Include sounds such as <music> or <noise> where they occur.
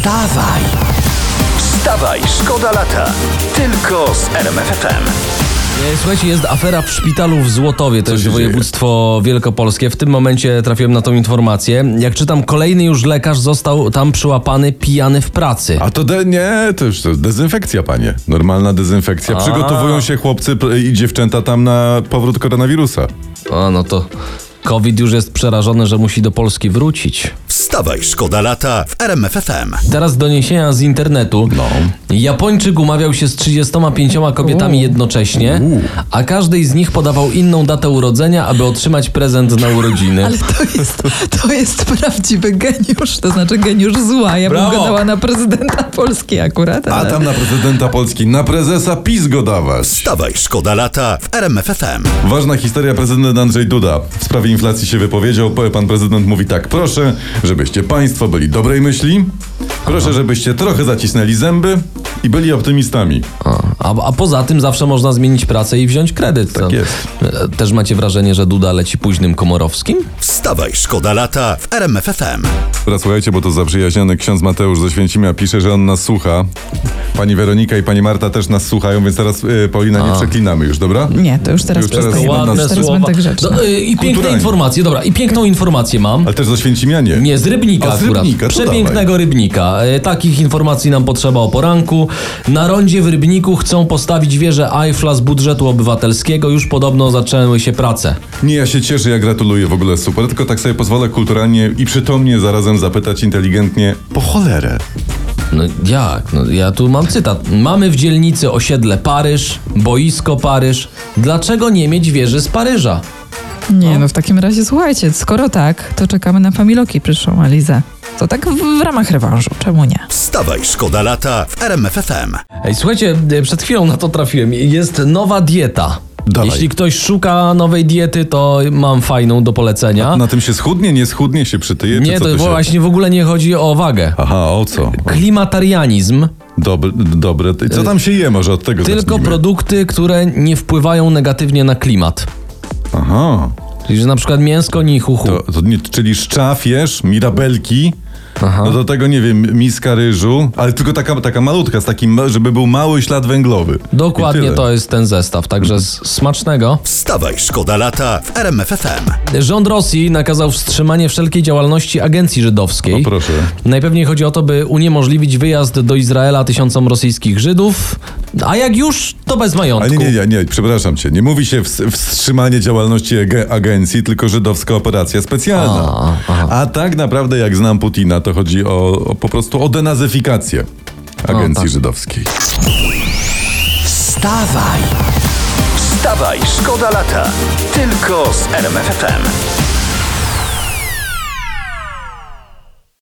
Wstawaj! Wstawaj, szkoda lata. Tylko z RMFFM. Słuchajcie, jest afera w szpitalu w Złotowie, to jest województwo wielkopolskie. W tym momencie trafiłem na tą informację. Jak czytam, kolejny już lekarz został tam przyłapany pijany w pracy. A to de, nie, to już to jest dezynfekcja, panie. Normalna dezynfekcja. A. Przygotowują się chłopcy i dziewczęta tam na powrót koronawirusa. A no to COVID już jest przerażony, że musi do Polski wrócić. Wstawaj, szkoda lata w RMFFM. Teraz doniesienia z internetu. No. Japończyk umawiał się z 35 kobietami jednocześnie, a każdej z nich podawał inną datę urodzenia, aby otrzymać prezent na urodziny. <laughs> Ale to jest, to jest prawdziwy geniusz, to znaczy geniusz zła. Ja bym Brawo. go dała na prezydenta Polski akurat. A Ale... tam na prezydenta Polski, na prezesa PiS go dawać. Wstawaj, szkoda lata w RMFFM. Ważna historia, prezydent Andrzej Duda w sprawie inflacji się wypowiedział. Pan prezydent mówi tak, proszę, żebyście państwo byli dobrej myśli, proszę, żebyście trochę zacisnęli zęby i byli optymistami. A, a, a poza tym zawsze można zmienić pracę i wziąć kredyt. Tak jest. e, Też macie wrażenie, że Duda leci późnym Komorowskim? Wstawaj, szkoda lata w RMFFM. Dobra, słuchajcie, bo to zaprzyjaźniony ksiądz Mateusz ze Święcimia pisze, że on nas słucha. Pani Weronika i pani Marta też nas słuchają, więc teraz y, Paulina nie przeklinamy już, dobra? Nie, to już teraz Już teraz przestajemy. ładne Już teraz słowa. będę grzeczna. No, y, I piękne Kulturalnie. informacje, dobra, i piękną informację mam. Ale też ze Święcimianie. Nie, z Rybnika A, z akurat. Rybnika, to Przepięknego Rybnika. E, Takich informacji nam potrzeba o poranku. Na rondzie w Rybniku chcą postawić wieżę Eiffla z budżetu obywatelskiego. Już podobno zaczęły się prace. Nie, ja się cieszę, ja gratuluję, w ogóle super, tylko tak sobie pozwolę kulturalnie i przytomnie zarazem zapytać inteligentnie, po cholerę. No jak? No, ja tu mam cytat. Mamy w dzielnicy osiedle Paryż, boisko Paryż. Dlaczego nie mieć wieży z Paryża? Nie, no w takim razie słuchajcie, skoro tak, to czekamy na familoki przyszłą, Alizę. To tak w, w ramach rewanżu, czemu nie? Wstawaj, szkoda lata w RMFFM. Ej, słuchajcie, e, przed chwilą na to trafiłem. Jest nowa dieta. Dawaj. Jeśli ktoś szuka nowej diety, to mam fajną do polecenia. Na tym się schudnie, nie schudnie, się przytyje, Nie, co to tu się... właśnie w ogóle nie chodzi o wagę. Aha, o co? Klimatarianizm, Dobre, dobre. Co tam się je może od tego tylko zacznijmy? produkty, które nie wpływają negatywnie na klimat. Aha, Czyli, że na przykład mięsko nichuchu. to, to nie, czyli szczafierz, mirabelki, no do tego, nie wiem, miska ryżu, ale tylko taka, taka malutka, z takim, żeby był mały ślad węglowy. Dokładnie to jest ten zestaw, także s- smacznego. Wstawaj, szkoda lata w RMFFM. Rząd Rosji nakazał wstrzymanie wszelkiej działalności agencji żydowskiej. O, proszę. Najpewniej chodzi o to, by uniemożliwić wyjazd do Izraela tysiącom rosyjskich Żydów, a jak już, to bez majątku. Ale nie, nie, nie, przepraszam cię. Nie mówi się ws- wstrzymanie działalności ag- agencji, tylko żydowska operacja specjalna. A, aha. A tak naprawdę, jak znam Putina, to chodzi o, o po prostu o denazyfikację agencji tak. żydowskiej. Wstawaj! Wstawaj, szkoda lata. Tylko z RMFFM.